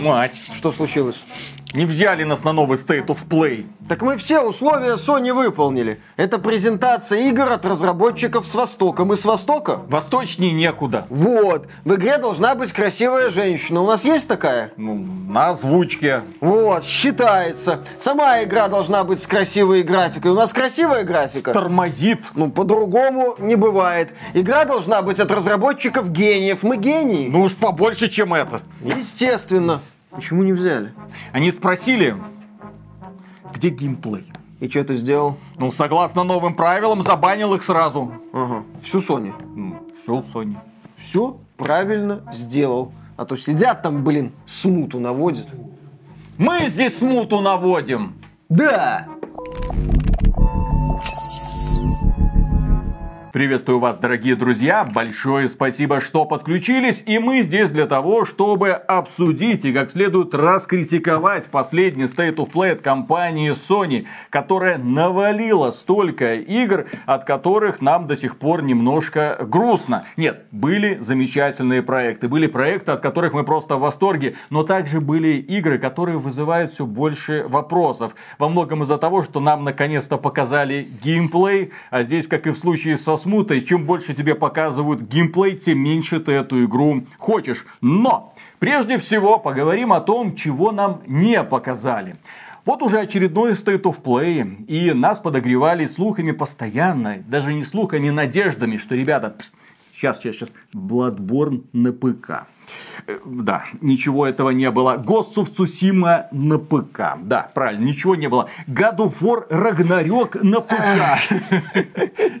Мать, Что случилось? Не взяли нас на новый State of Play. Так мы все условия Sony выполнили. Это презентация игр от разработчиков с Востока. Мы с Востока? Восточнее некуда. Вот. В игре должна быть красивая женщина. У нас есть такая? Ну, на озвучке. Вот, считается. Сама игра должна быть с красивой графикой. У нас красивая графика? Тормозит. Ну, по-другому не бывает. Игра должна быть от разработчиков гениев. Мы гении. Ну уж побольше, чем это. Естественно. Почему не взяли? Они спросили, где геймплей? И что ты сделал? Ну, согласно новым правилам, забанил их сразу. Ага. Всю Sony. Все, Sony. Все правильно сделал. А то сидят там, блин, смуту наводят. Мы здесь смуту наводим. Да! Приветствую вас, дорогие друзья. Большое спасибо, что подключились. И мы здесь для того, чтобы обсудить и как следует раскритиковать последний State of Play от компании Sony, которая навалила столько игр, от которых нам до сих пор немножко грустно. Нет, были замечательные проекты. Были проекты, от которых мы просто в восторге. Но также были игры, которые вызывают все больше вопросов. Во многом из-за того, что нам наконец-то показали геймплей. А здесь, как и в случае со смутой, чем больше тебе показывают геймплей, тем меньше ты эту игру хочешь. Но, прежде всего, поговорим о том, чего нам не показали. Вот уже очередной State of Play, и нас подогревали слухами постоянно, даже не слухами, надеждами, что, ребята, пс, сейчас, сейчас, сейчас, Bloodborne на ПК. Э, Да, ничего этого не было. Ghost of Tsushima на ПК. Да, правильно, ничего не было. God of War Ragnarok на ПК.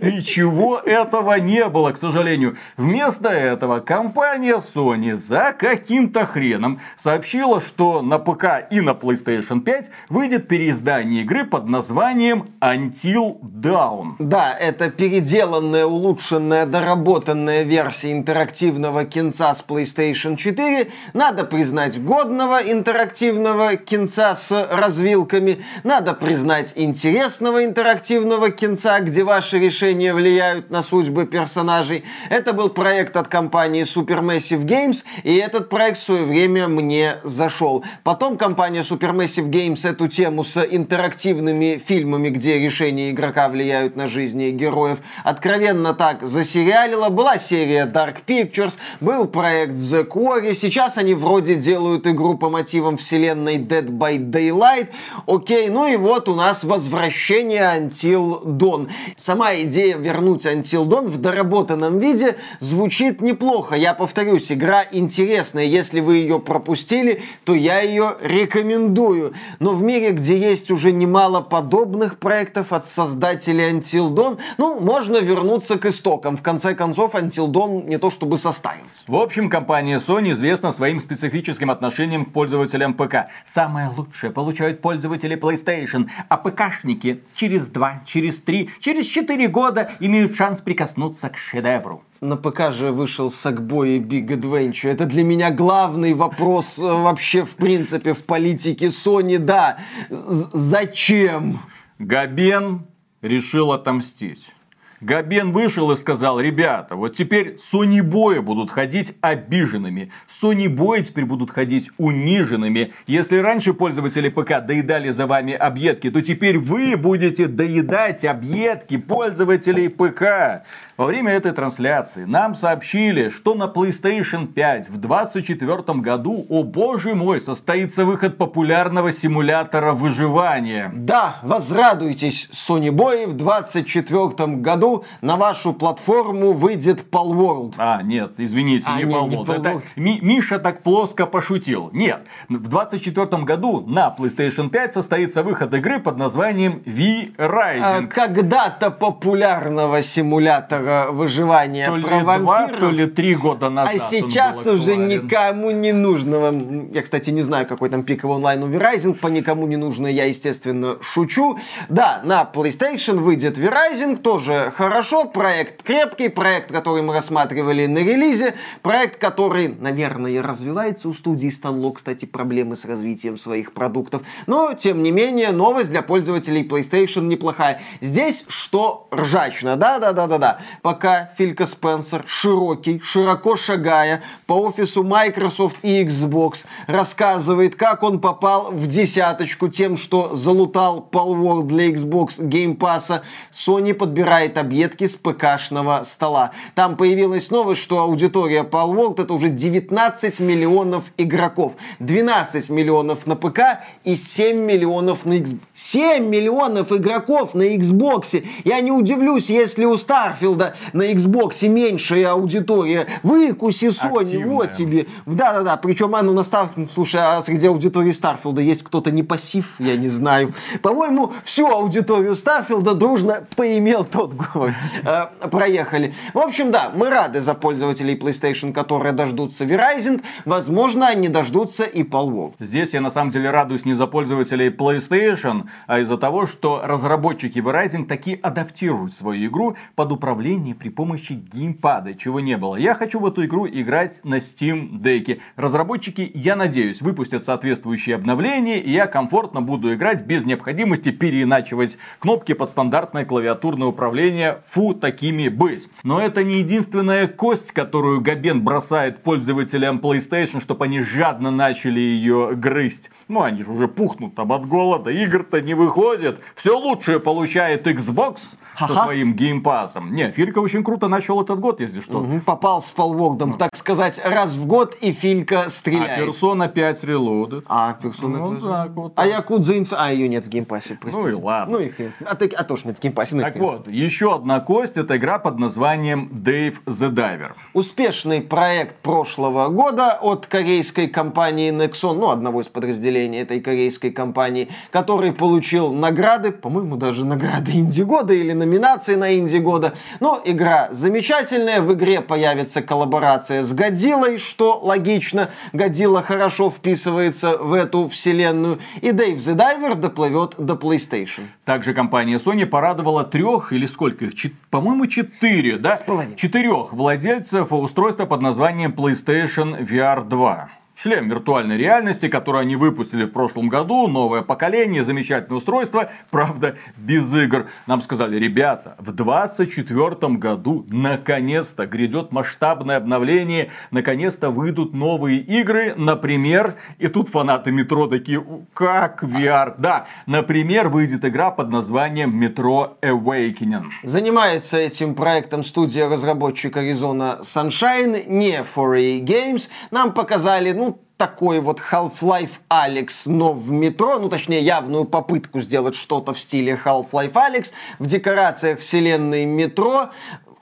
Ничего этого не было, к сожалению. Вместо этого компания Sony за каким-то хреном сообщила, что на ПК и на PlayStation 5 выйдет переиздание игры под названием Until Dawn. Да, это переделанная, улучшенная, доработанная версия интерактивного кинца с PlayStation 4. Надо признать годного интерактивного кинца с развилками. Надо признать интересного интерактивного кинца, где ваши решения влияют на судьбы персонажей. Это был проект от компании Supermassive Games, и этот проект в свое время мне зашел. Потом компания Supermassive Games эту тему с интерактивными фильмами, где решения игрока влияют на жизни героев, откровенно так засериалила. Была серия Dark Pictures, был проект The Quarry, сейчас они вроде делают игру по мотивам вселенной Dead by Daylight. Окей, ну и вот у нас возвращение Until Dawn. Сама идея вернуть Until Dawn в доработанном виде звучит неплохо. Я повторюсь, игра интересная. Если вы ее пропустили, то я ее рекомендую. Но в мире, где есть уже немало подобных проектов от создателей Until Dawn, ну, можно вернуться к истокам. В конце концов, Until Dawn не то чтобы состарился. В общем, компания Sony известна своим специфическим отношением к пользователям ПК. Самое лучшее получают пользователи PlayStation, а ПКшники через 2, через 3, через 4 года имеют шанс прикоснуться к шедевру. На ПК же вышел Sackboy и Big Adventure. Это для меня главный вопрос э, вообще в принципе в политике Sony. Да, З- зачем? Габен решил отомстить. Габен вышел и сказал, ребята, вот теперь сонибои будут ходить обиженными. Сонибои теперь будут ходить униженными. Если раньше пользователи ПК доедали за вами объедки, то теперь вы будете доедать объедки пользователей ПК. Во время этой трансляции нам сообщили, что на PlayStation 5 в 2024 году, о боже мой, состоится выход популярного симулятора выживания. Да, возрадуйтесь, Sony Boy, в 24 году на вашу платформу выйдет Palworld. А, нет, извините, А, не не, Palworld. Это Palworld. Ми- Миша так плоско пошутил. Нет, в 2024 году на PlayStation 5 состоится выход игры под названием А, V-Rising. Когда-то популярного симулятора выживания то ли про два, вампиров. то ли три года А назад. он сейчас уже актуален. никому не нужного. Я, кстати, не знаю, какой там пиковый онлайн у Verizon. По никому не нужно, я, естественно, шучу. Да, на PlayStation выйдет Verizon, тоже хорошо. Проект крепкий, проект, который мы рассматривали на релизе. Проект, который, наверное, развивается у студии Stanlock, кстати, проблемы с развитием своих продуктов. Но, тем не менее, новость для пользователей PlayStation неплохая. Здесь что ржачно, да-да-да-да-да. Пока Филька Спенсер, широкий, широко шагая по офису Microsoft и Xbox, рассказывает, как он попал в десяточку тем, что залутал Palworld для Xbox Game Pass, Sony подбирает объедки с ПК-шного стола. Там появилась новость, что аудитория Palworld это уже 19 миллионов игроков. 12 миллионов на ПК и 7 миллионов на Xbox. 7 миллионов игроков на Xbox. Я не удивлюсь, если у Starfield а на Xbox меньшая аудитория. Выкуси Sony, Активная. вот тебе. Да-да-да, причем оно на Starfield, слушай, а среди аудитории Starfield а есть кто-то не пассив, я не знаю. По-моему, всю аудиторию Starfield а дружно поимел тот город. Э, проехали. В общем, да, мы рады за пользователей PlayStation, которые дождутся V-Rising. Возможно, они дождутся и Palworld. Здесь я на самом деле радуюсь не за пользователей PlayStation, а из-за того, что разработчики Verizon таки адаптируют свою игру под управление при помощи геймпада, чего не было. Я хочу в эту игру играть на Steam Deck. Разработчики, я надеюсь, выпустят соответствующие обновления, и я комфортно буду играть без необходимости переиначивать кнопки под стандартное клавиатурное управление фу такими быть. Но это не единственная кость, которую Габен бросает пользователям PlayStation, чтобы они жадно начали ее грызть. Ну, они же уже пухнут там от голода, игр-то не выходит. Все лучшее получает Xbox. Со своим Game Pass ом. Не, Филька очень круто начал этот год, если что. Угу, попал с Palworld ом, так сказать, раз в год, и Филька стреляет. А Персона 5 Reloaded. А, Персона ну, 5. Так, вот, а Yakuza Inf... А, ее нет в Game Pass е, простите. Ну и ладно. Ну и хрен. А, ты, а тоже нет в Game Pass е. Ну так вот, еще одна кость, это игра под названием Dave the Diver. Успешный проект прошлого года от корейской компании Nexon, ну, одного из подразделений этой корейской компании, который получил награды, по-моему, даже награды Инди года или номинации на Инди года. Но игра замечательная, в игре появится коллаборация с Годзиллой, что логично, Годзилла хорошо вписывается в эту вселенную, и Dave the Diver доплывет до PlayStation. Также компания Sony порадовала трех или сколько их, по-моему, четыре, да? Четырех владельцев устройства под названием PlayStation VR 2. Шлем виртуальной реальности, который они выпустили в прошлом году, новое поколение, замечательное устройство, правда, без игр. Нам сказали, ребята, в 2024 году наконец-то грядет масштабное обновление, наконец-то выйдут новые игры, например, и тут фанаты метро такие, как VR? Да, например, выйдет игра под названием Metro Awakening. Занимается этим проектом студия разработчика Arizona Sunshine, не 4A Games. Нам показали, ну, такой вот Half-Life Alex, но в метро, ну точнее явную попытку сделать что-то в стиле Half-Life Alex в декорациях вселенной метро.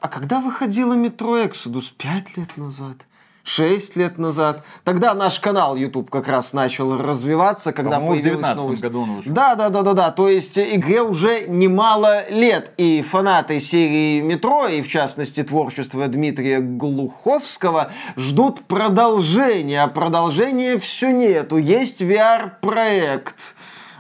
А когда выходила метро Exodus? Пять лет назад? 6 лет назад. Тогда наш канал YouTube как раз начал развиваться, когда появилась в новость. году он вышел. Да, да, да, да, да. То есть игре уже немало лет. И фанаты серии Метро, и в частности творчества Дмитрия Глуховского, ждут продолжения. А продолжения все нету. Есть VR-проект.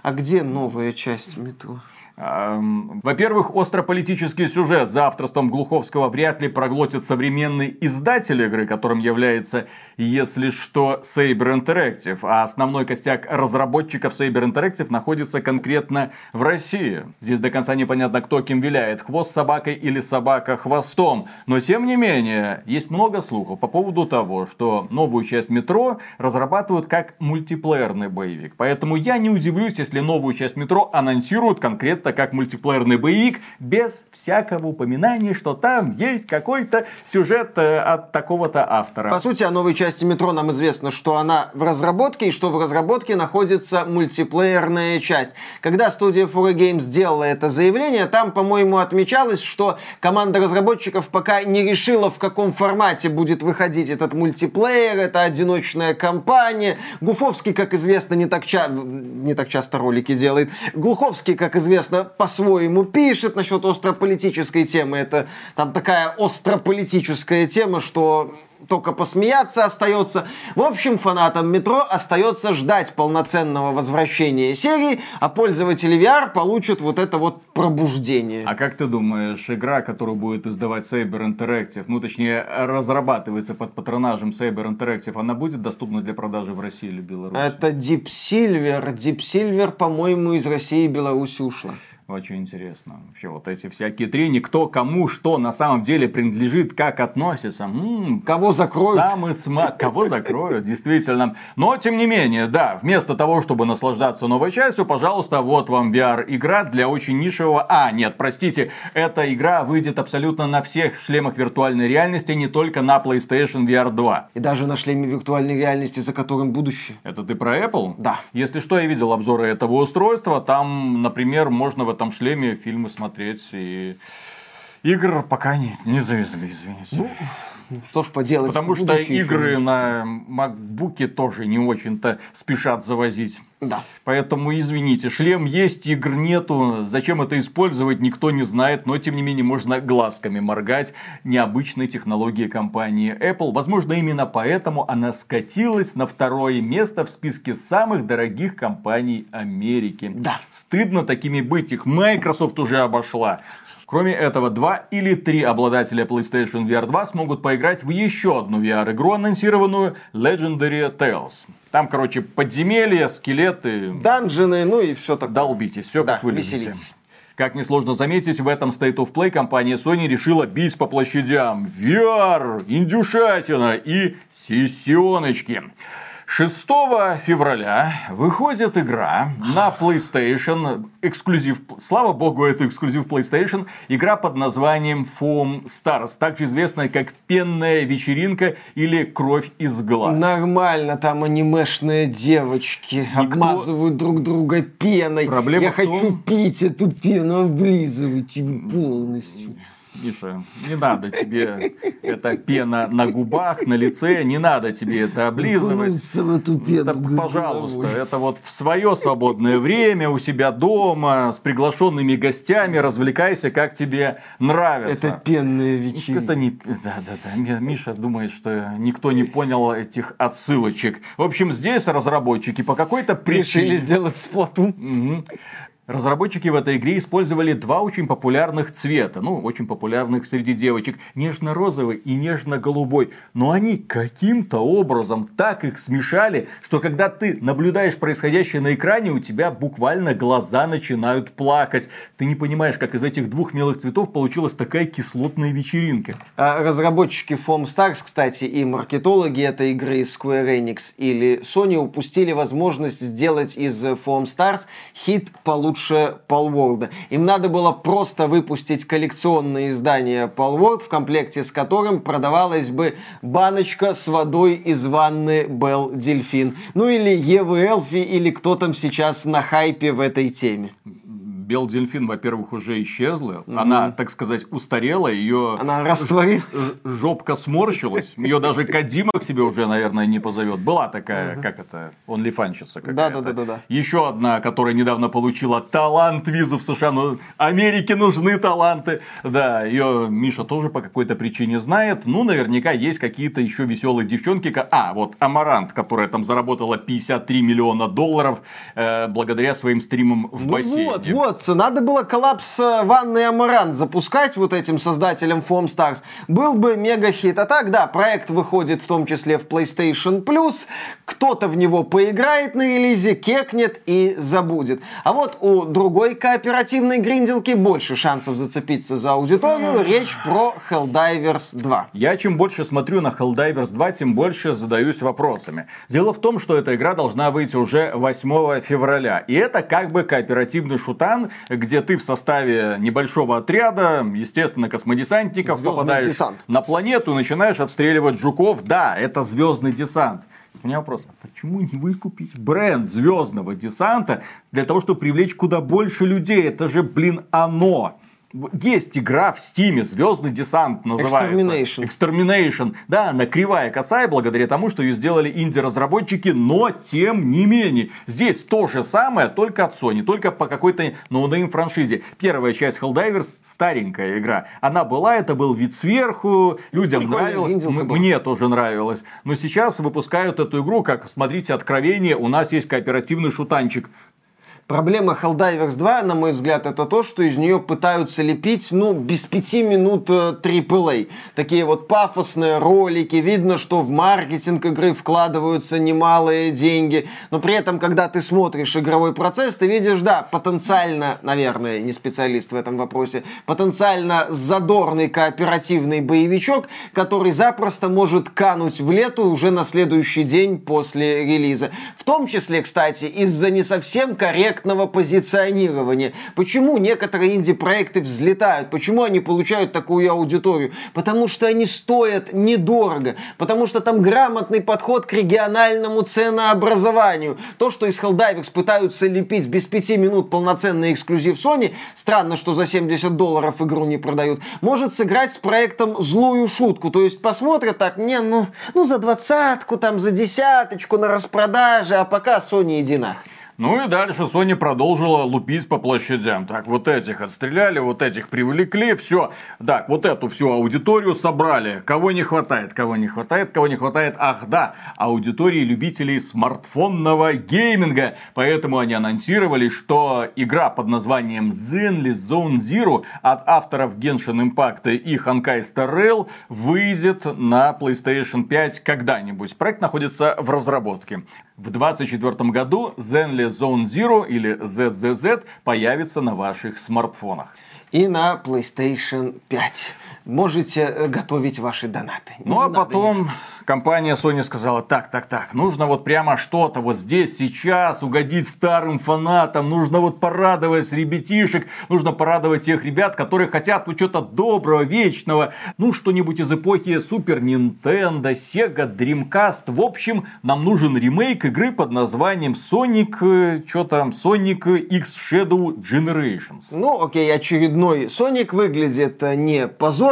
А где новая часть метро? Во-первых, острополитический сюжет за авторством Глуховского вряд ли проглотит современный издатель игры, которым является если что, Saber Interactive, а основной костяк разработчиков Saber Interactive находится конкретно в России. Здесь до конца непонятно, кто кем виляет, хвост собакой или собака хвостом. Но тем не менее, есть много слухов по поводу того, что новую часть метро разрабатывают как мультиплеерный боевик. Поэтому я не удивлюсь, если новую часть метро анонсируют конкретно как мультиплеерный боевик, без всякого упоминания, что там есть какой-то сюжет э, от такого-то автора. По сути, о новой части метро нам известно, что она в разработке, и что в разработке находится мультиплеерная часть. Когда студия Fura Games сделала это заявление, там, по-моему, отмечалось, что команда разработчиков пока не решила, в каком формате будет выходить этот мультиплеер, это одиночная кампания. Гуфовский, как известно, не так, ча... не так часто ролики делает. Глуховский, как известно, по-своему пишет насчет острополитической темы. Это там такая острополитическая тема, что только посмеяться остается. В общем, фанатам метро остается ждать полноценного возвращения серии, а пользователи VR получат вот это вот пробуждение. А как ты думаешь, игра, которую будет издавать Saber Interactive, ну точнее разрабатывается под патронажем Saber Interactive, она будет доступна для продажи в России или Беларуси? Это Deep Silver. Deep Silver, по-моему, из России и Беларуси ушла. Очень интересно. Вообще вот эти всякие трения, кто кому что на самом деле принадлежит, как относится. М-м, Кого закроют? Самый смак. Кого закроют, действительно. Но, тем не менее, да, вместо того, чтобы наслаждаться новой частью, пожалуйста, вот вам VR-игра для очень нишевого... А, нет, простите, эта игра выйдет абсолютно на всех шлемах виртуальной реальности, не только на PlayStation VR 2. И даже на шлеме виртуальной реальности, за которым будущее. Это ты про Apple? Да. Если что, я видел обзоры этого устройства. Там, например, можно в этом шлеме фильмы смотреть и игр пока не, не завезли, извините. Ну, что ж поделать. Потому что игры на MacBook тоже не очень-то спешат завозить. Да. Поэтому, извините, шлем есть, игр нету. Зачем это использовать, никто не знает. Но, тем не менее, можно глазками моргать необычной технологии компании Apple. Возможно, именно поэтому она скатилась на второе место в списке самых дорогих компаний Америки. Да. Стыдно такими быть. Их Microsoft уже обошла. Кроме этого, два или три обладателя PlayStation VR 2 смогут поиграть в еще одну VR-игру, анонсированную Legendary Tales. Там, короче, подземелья, скелеты, Данжены, ну и все такое. долбитесь, все Да, как вы любите. Как несложно заметить, в этом State of Play компания Sony решила бить по площадям VR, индюшатина и сисеночки. 6 февраля выходит игра на PlayStation, эксклюзив, слава богу, это эксклюзив PlayStation, игра под названием Foam Stars, также известная как Пенная вечеринка или Кровь из глаз. Нормально, там анимешные девочки обмазывают друг друга пеной. Проблема Я в том- хочу пить эту пену, облизывать ее полностью. Миша, не надо тебе эта пена на губах, на лице, не надо тебе это облизывать. В эту пену. Это, головой. пожалуйста, это вот в свое свободное время у себя дома с приглашенными гостями развлекайся, как тебе нравится. Это пенная вечеринка. Это не... Да, да, да. Ми- Миша думает, что никто не понял этих отсылочек. В общем, здесь разработчики по какой-то причине... Решили сделать сплатун. Мгм. Разработчики в этой игре использовали два очень популярных цвета, ну, очень популярных среди девочек, нежно-розовый и нежно-голубой. Но они каким-то образом так их смешали, что когда ты наблюдаешь происходящее на экране, у тебя буквально глаза начинают плакать. Ты не понимаешь, как из этих двух милых цветов получилась такая кислотная вечеринка. А Разработчики Foam Stars, кстати, и маркетологи этой игры из Square Enix или Sony упустили возможность сделать из Foam Stars хит получше Palworld. Им надо было просто выпустить коллекционное издание Palworld, в комплекте с которым продавалась бы баночка с водой из ванны Bell Delfin. Ну или Евы Элфи, или кто там сейчас на хайпе в этой теме. Бел дельфин, во-первых, уже исчезла. Она, так сказать, устарела, ее Она растворилась. жопка сморщилась. Ее даже Кадима к себе уже, наверное, не позовет. Была такая, как это, онлифанщица какая-то. Да-да-да-да-да. Еще одна, которая недавно получила талант визу в США. Ну, Америке нужны таланты. Да, ее Миша тоже по какой-то причине знает. Ну, наверняка есть какие-то еще веселые девчонки. А, вот Амарант, которая там заработала 53 миллиона долларов э, благодаря своим стримам в Ну бассейне. вот, вот, надо было коллапс э, ванны Амарант запускать вот этим создателем Foam Stars. Был бы мега хит. А так, да, проект выходит в том числе в PlayStation Plus. Кто-то в него поиграет на релизе, кекнет и забудет. А вот у другой кооперативной гринделки больше шансов зацепиться за аудиторию. Речь про Helldivers 2. Я чем больше смотрю на Helldivers 2, тем больше задаюсь вопросами. Дело в том, что эта игра должна выйти уже 8 февраля. И это как бы кооперативный шутан, где ты в составе небольшого отряда, естественно, космодесантников, Звездный попадаешь десант. на планету начинаешь отстреливать жуков. Да, это звездный десант. У меня вопрос, а почему не выкупить бренд звездного десанта для того, чтобы привлечь куда больше людей? Это же, блин, оно. Есть игра в Steam е, Звездный десант называется. Extermination. Extermination. Да, она кривая косая, благодаря тому, что ее сделали инди-разработчики, но тем не менее. Здесь то же самое, только от Sony, только по какой-то ноунейм франшизе. Первая часть Helldivers старенькая игра. Она была, это был вид сверху, людям Прикольная нравилось, мне тоже нравилось. Но сейчас выпускают эту игру, как, смотрите, откровение, у нас есть кооперативный шутанчик. Проблема Helldivers 2, на мой взгляд, это то, что из нее пытаются лепить, ну, без пяти минут AAA. Э, Такие вот пафосные ролики, видно, что в маркетинг игры вкладываются немалые деньги, но при этом, когда ты смотришь игровой процесс, ты видишь, да, потенциально, наверное, не специалист в этом вопросе, потенциально задорный кооперативный боевичок, который запросто может кануть в лету уже на следующий день после релиза. В том числе, кстати, из-за не совсем корректного корректного позиционирования. Почему некоторые инди-проекты взлетают? Почему они получают такую аудиторию? Потому что они стоят недорого. Потому что там грамотный подход к региональному ценообразованию. То, что из Helldivers пытаются лепить без пяти минут полноценный эксклюзив Sony, странно, что за 70 долларов игру не продают, может сыграть с проектом злую шутку. То есть посмотрят так, не, ну, ну за двадцатку, там за десяточку на распродаже, а пока Sony иди нахрен. Ну и дальше Sony продолжила лупить по площадям. Так, вот этих отстреляли, вот этих привлекли, все. Так, вот эту всю аудиторию собрали. Кого не хватает, кого не хватает, кого не хватает. Ах, да, аудитории любителей смартфонного гейминга. Поэтому они анонсировали, что игра под названием Zenly Zone Zero от авторов Genshin Impact и Honkai Star Rail выйдет на PlayStation 5 когда-нибудь. Проект находится в разработке. В 2024 году Zenly Zone Zero или ZZZ появится на ваших смартфонах. И на PlayStation 5. Можете э, готовить ваши донаты. Ну а потом компания Sony сказала, так, так, так, нужно вот прямо что-то вот здесь, сейчас угодить старым фанатам, нужно вот порадовать ребятишек, нужно порадовать тех ребят, которые хотят ну что-то доброго, вечного, ну что-нибудь из эпохи Super Nintendo, Sega, Dreamcast. В общем, нам нужен ремейк игры под названием Sonic, э, что там, Sonic X Shadow Generations. Ну, окей, очередной Sonic выглядит э, не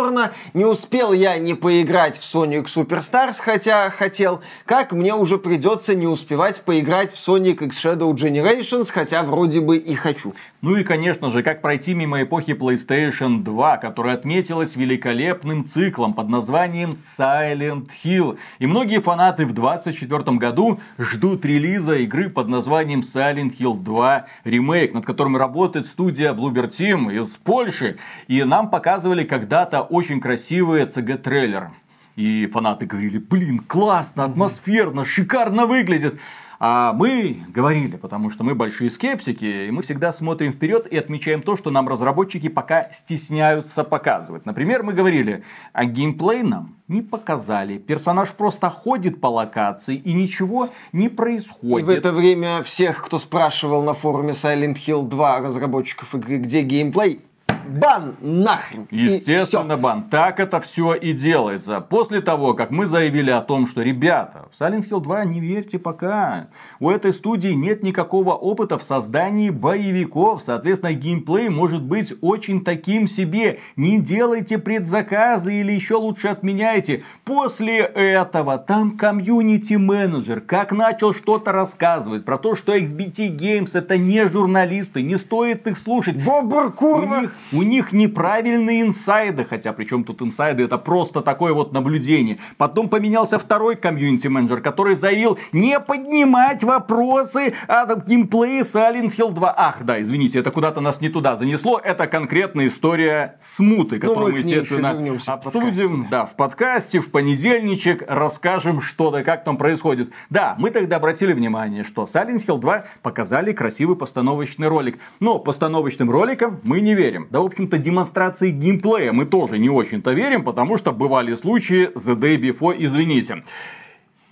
позорно. Не успел я не поиграть в Sonic Superstars, хотя хотел, как мне уже придется не успевать поиграть в Sonic X Shadow Generations, хотя вроде бы и хочу. Ну и, конечно же, как пройти мимо эпохи PlayStation 2, которая отметилась великолепным циклом под названием Silent Hill. И многие фанаты в 2024 году ждут релиза игры под названием Silent Hill 2 ремейк, над которым работает студия Bloober Team из Польши. И нам показывали когда-то очень красивый CG-трейлер. И фанаты говорили, блин, классно, атмосферно, шикарно выглядит. А мы говорили, потому что мы большие скептики, и мы всегда смотрим вперед и отмечаем то, что нам разработчики пока стесняются показывать. Например, мы говорили, а геймплей нам не показали. Персонаж просто ходит по локации и ничего не происходит. И в это время всех, кто спрашивал на форуме Silent Hill 2 разработчиков игры, где геймплей, бан нахрен. Естественно, бан. Так это все и делается. После того, как мы заявили о том, что, ребята, в Silent Hill 2 не верьте пока. У этой студии нет никакого опыта в создании боевиков. Соответственно, геймплей может быть очень таким себе. Не делайте предзаказы или еще лучше отменяйте. После этого там комьюнити-менеджер как начал что-то рассказывать про то, что XBT Games это не журналисты, не стоит их слушать. Бобр, курва! У них у них неправильные инсайды, хотя причем тут инсайды, это просто такое вот наблюдение. Потом поменялся второй комьюнити-менеджер, который заявил не поднимать вопросы о геймплее Silent Hill 2. Ах, да, извините, это куда-то нас не туда занесло. Это конкретная история смуты, которую ну, мы, естественно, обсудим в да. да, в подкасте, в понедельничек, расскажем, что да как там происходит. Да, мы тогда обратили внимание, что Silent Hill 2 показали красивый постановочный ролик. Но постановочным роликам мы не верим. Да, в общем-то, демонстрации геймплея мы тоже не очень-то верим, потому что бывали случаи The Day Before, извините.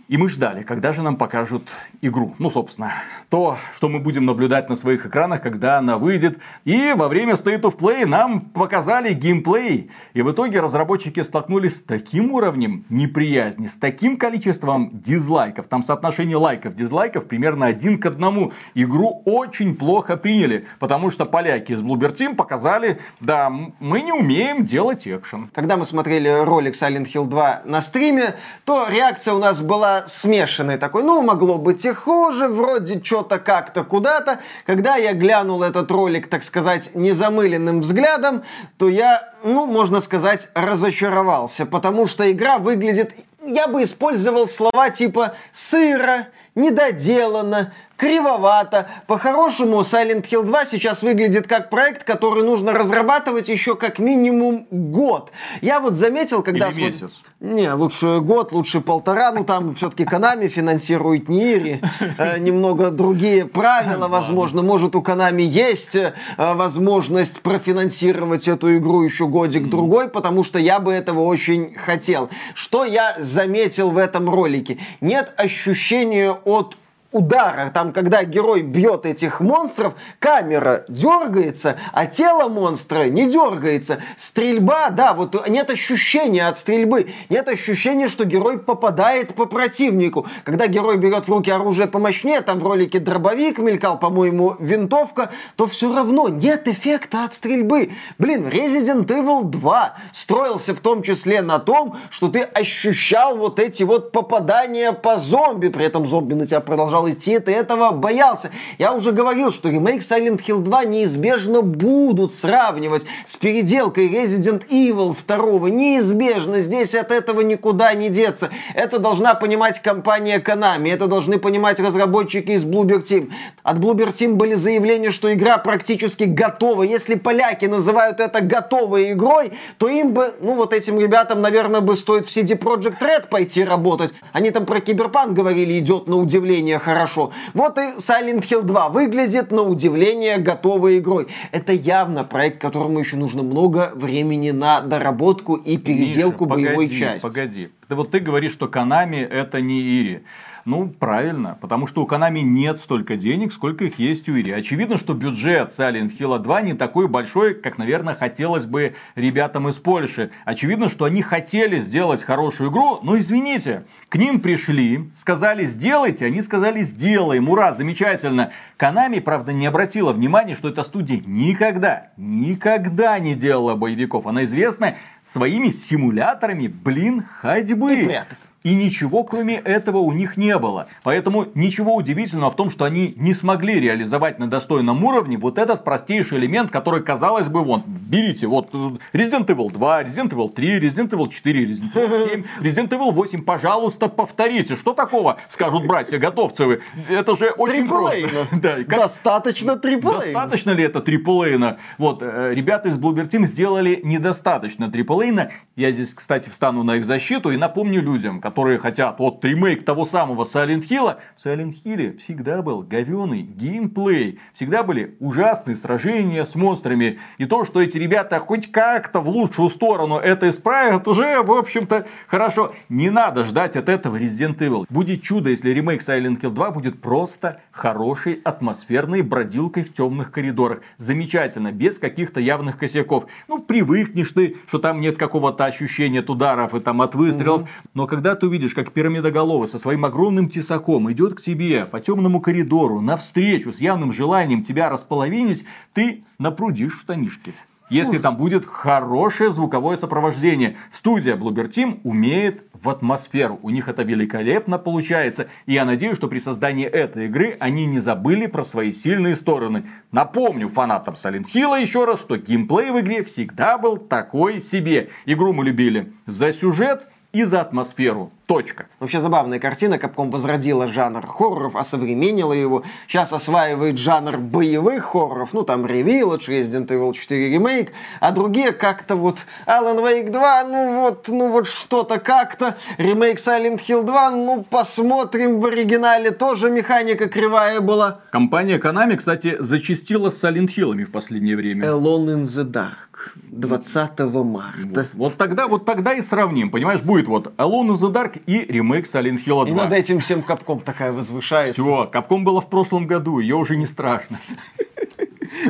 И мы ждали, когда же нам покажут игру. Ну, собственно, то, что мы будем наблюдать на своих экранах, когда она выйдет. И во время State of Play нам показали геймплей. И в итоге разработчики столкнулись с таким уровнем неприязни, с таким количеством дизлайков. Там соотношение лайков, дизлайков примерно один к одному. Игру очень плохо приняли, потому что поляки из Bloober Team показали, да, мы не умеем делать экшен. Когда мы смотрели ролик Silent Hill 2 на стриме, то реакция у нас была смешанный такой, ну, могло быть и хуже, вроде что-то как-то куда-то. Когда я глянул этот ролик, так сказать, незамыленным взглядом, то я, ну, можно сказать, разочаровался, потому что игра выглядит я бы использовал слова типа сыро, недоделано, кривовато. По-хорошему, Silent Hill 2 сейчас выглядит как проект, который нужно разрабатывать еще как минимум год. Я вот заметил, когда... Или месяц. Не, лучше год, лучше полтора. Ну, там все-таки Konami финансирует Нири. Э, немного другие правила, возможно. Может, у Konami есть э, возможность профинансировать эту игру еще годик-другой, потому что я бы этого очень хотел. Что я заметил в этом ролике? Нет ощущения от удара, там, когда герой бьет этих монстров, камера дергается, а тело монстра не дергается. Стрельба, да, вот нет ощущения от стрельбы, нет ощущения, что герой попадает по противнику. Когда герой берет в руки оружие помощнее, там в ролике дробовик мелькал, по-моему, винтовка, то все равно нет эффекта от стрельбы. Блин, Resident Evil 2 строился в том числе на том, что ты ощущал вот эти вот попадания по зомби, при этом зомби на тебя продолжал продолжал идти, ты этого боялся. Я уже говорил, что ремейк Silent Hill 2 неизбежно будут сравнивать с переделкой Resident Evil 2. Неизбежно. Здесь от этого никуда не деться. Это должна понимать компания Konami. Это должны понимать разработчики из Bloober Team. От Bloober Team были заявления, что игра практически готова. Если поляки называют это готовой игрой, то им бы, ну вот этим ребятам, наверное, бы стоит в CD Project Red пойти работать. Они там про Киберпанк говорили, идет на удивление хорошо хорошо. Вот и Silent Hill 2 выглядит на удивление готовой игрой. Это явно проект, которому еще нужно много времени на доработку и переделку Миша, боевой погоди, части. Погоди, вот ты говоришь, что Konami это не Ири. Ну, правильно, потому что у Konami нет столько денег, сколько их есть у Ири. Очевидно, что бюджет Silent Hill 2 не такой большой, как, наверное, хотелось бы ребятам из Польши. Очевидно, что они хотели сделать хорошую игру, но извините, к ним пришли, сказали сделайте, они сказали сделаем, ура, замечательно. Konami, правда, не обратила внимания, что эта студия никогда, никогда не делала боевиков. Она известна своими симуляторами, блин, ходьбы. И пряток. И ничего кроме этого у них не было. Поэтому ничего удивительного в том, что они не смогли реализовать на достойном уровне вот этот простейший элемент, который, казалось бы, вон, берите, вот э, Resident Evil 2, Resident Evil 3, Resident Evil 4, Resident Evil 7, Resident Evil 8, пожалуйста, повторите. Что такого, скажут братья готовцевы? Это же очень просто. Да, как... Достаточно триплейна. Достаточно ли это триплейна? Вот, э, ребята из Bloober Team сделали недостаточно триплейна. Я здесь, кстати, встану на их защиту и напомню людям, которые хотят вот ремейк того самого Silent Hill, в Silent Hill всегда был говеный геймплей. Всегда были ужасные сражения с монстрами. И то, что эти ребята хоть как-то в лучшую сторону это исправят, уже, в общем-то, хорошо. Не надо ждать от этого Resident Evil. Будет чудо, если ремейк Silent Hill 2 будет просто хорошей атмосферной бродилкой в темных коридорах. Замечательно, без каких-то явных косяков. Ну, привыкнешь ты, что там нет какого-то ощущения от ударов и там от выстрелов. Угу. Но когда ты ты увидишь, как пирамидоголовый со своим огромным тесаком идет к тебе по темному коридору навстречу с явным желанием тебя располовинить, ты напрудишь в штанишки если там будет хорошее звуковое сопровождение. Студия Bloober Team умеет в атмосферу. У них это великолепно получается. И я надеюсь, что при создании этой игры они не забыли про свои сильные стороны. Напомню фанатам Silent Hill еще раз, что геймплей в игре всегда был такой себе. Игру мы любили за сюжет и за атмосферу. Точка. Вообще забавная картина. Капком возродила жанр хорроров, осовременила его. Сейчас осваивает жанр боевых хорроров. Ну, там Revillage, Resident Evil 4 ремейк. А другие как-то вот Alan Wake 2, ну вот, ну вот что-то как-то. Ремейк Silent Hill 2, ну посмотрим. В оригинале тоже механика кривая была. Компания Konami, кстати, зачастила с Silent Hill'ами в последнее время. Alone in the Dark. 20 марта. Вот, вот тогда, вот тогда и сравним. Понимаешь, будет вот Alone in the Dark и ремейк Silent Hill 2. И над этим всем Капком такая возвышается. Все, Капком было в прошлом году, ее уже не страшно.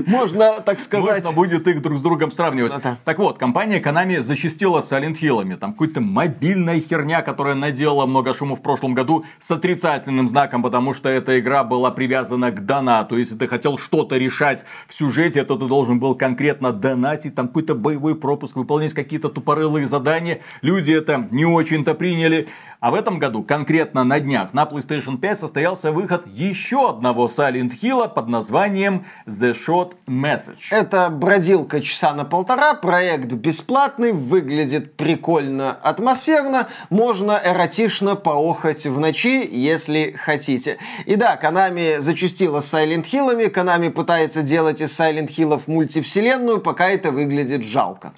Можно, так сказать... Можно будет их друг с другом сравнивать. Это. Так вот, компания Konami зачастила с Silent Hill'ами. Там какая-то мобильная херня, которая наделала много шума в прошлом году с отрицательным знаком, потому что эта игра была привязана к донату. Если ты хотел что-то решать в сюжете, то ты должен был конкретно донатить, там какой-то боевой пропуск, выполнять какие-то тупорылые задания. Люди это не очень-то приняли. А в этом году, конкретно на днях, на PlayStation 5 состоялся выход еще одного Silent Hill под названием The Shot Message. Это бродилка часа на полтора, проект бесплатный, выглядит прикольно, атмосферно, можно эротично поохать в ночи, если хотите. И да, Konami зачастила с Silent Hill'ами, Konami пытается делать из Silent Hill'ов мультивселенную, пока это выглядит жалко.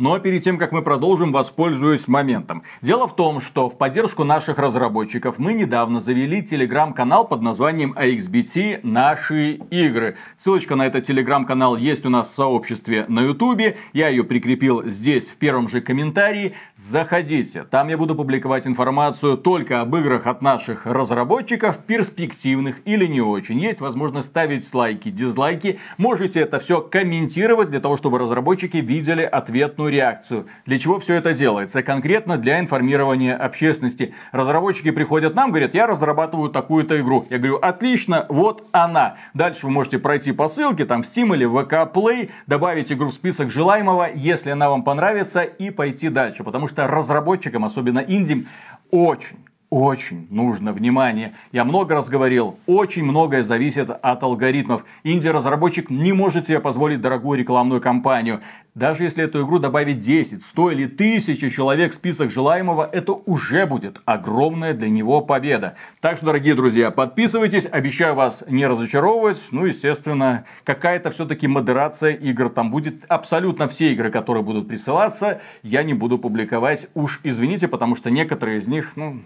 Но перед тем, как мы продолжим, воспользуюсь моментом. Дело в том, что в поддержку наших разработчиков мы недавно завели телеграм-канал под названием AXBT «Наши игры». Ссылочка на этот телеграм-канал есть у нас в сообществе на ютубе. Я ее прикрепил здесь в первом же комментарии. Заходите. Там я буду публиковать информацию только об играх от наших разработчиков, перспективных или не очень. Есть возможность ставить лайки, дизлайки. Можете это все комментировать для того, чтобы разработчики видели ответную реакцию. Для чего все это делается? Конкретно для информирования общественности. Разработчики приходят нам, говорят, я разрабатываю такую-то игру. Я говорю, отлично, вот она. Дальше вы можете пройти по ссылке, там в Steam или VK Play, добавить игру в список желаемого, если она вам понравится, и пойти дальше. Потому что разработчикам, особенно инди, очень очень нужно внимание. Я много раз говорил, очень многое зависит от алгоритмов. Инди-разработчик не может себе позволить дорогую рекламную кампанию. Даже если эту игру добавить 10, 100 или 1000 человек в список желаемого, это уже будет огромная для него победа. Так что, дорогие друзья, подписывайтесь, обещаю вас не разочаровывать. Ну, естественно, какая-то все-таки модерация игр там будет. Абсолютно все игры, которые будут присылаться, я не буду публиковать. Уж извините, потому что некоторые из них, ну,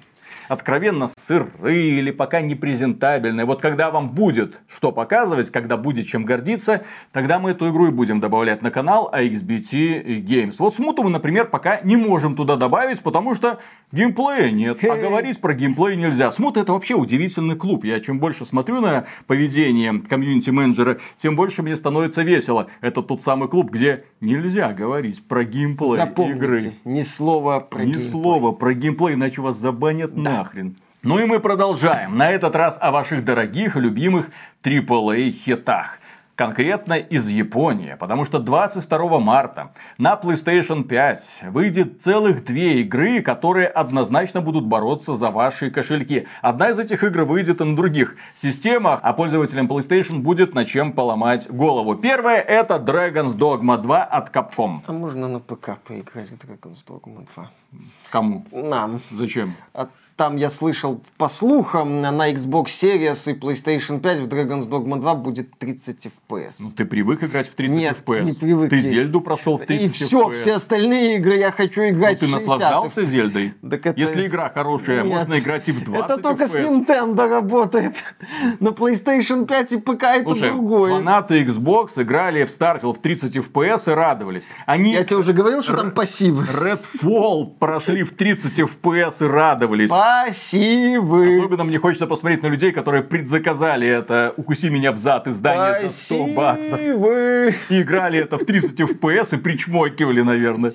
откровенно сырые или пока не презентабельные. Вот когда вам будет что показывать, когда будет чем гордиться, тогда мы эту игру и будем добавлять на канал AXBT Games. Вот смуту мы, например, пока не можем туда добавить, потому что геймплея нет. А говорить про геймплей нельзя. Смута это вообще удивительный клуб. Я чем больше смотрю на поведение комьюнити-менеджера, тем больше мне становится весело. Это тот самый клуб, где нельзя говорить про геймплей Запомните, игры. Ни слова про Ни геймплей. слова про геймплей, иначе вас забанят нахрен. Ну и мы продолжаем. На этот раз о ваших дорогих любимых AAA хитах. Конкретно из Японии, потому что 22 марта на PlayStation 5 выйдет целых две игры, которые однозначно будут бороться за ваши кошельки. Одна из этих игр выйдет и на других системах, а пользователям PlayStation будет на чем поломать голову. Первая это Dragon's Dogma 2 от Capcom. А можно на ПК поиграть в Dragon's Dogma 2? Кому? Нам. Зачем? А там я слышал по слухам, на Xbox Series и PlayStation 5 в Dragon's Dogma 2 будет 30 FPS. Ну, ты привык играть в 30 Нет, FPS. не привык. Ты Зельду прошел в 30 И все, FPS. все остальные игры я хочу Ну, играть ты в 60 наслаждался Зельдой? Так это- Если игра хорошая, Нет. можно играть и в 20 Это только с FPS. Nintendo работает. На PlayStation 5 и ПК это Слушай, другое. фанаты Xbox играли в Starfield в 30 FPS и радовались. Они Я тебе уже говорил, что там пассивы. Redfall прошли в 30 FPS и радовались. Пассивы. Особенно мне хочется посмотреть на людей, которые предзаказали это «Укуси меня в зад» издание за 100 баксов. И играли это в 30 FPS и причмокивали, наверное.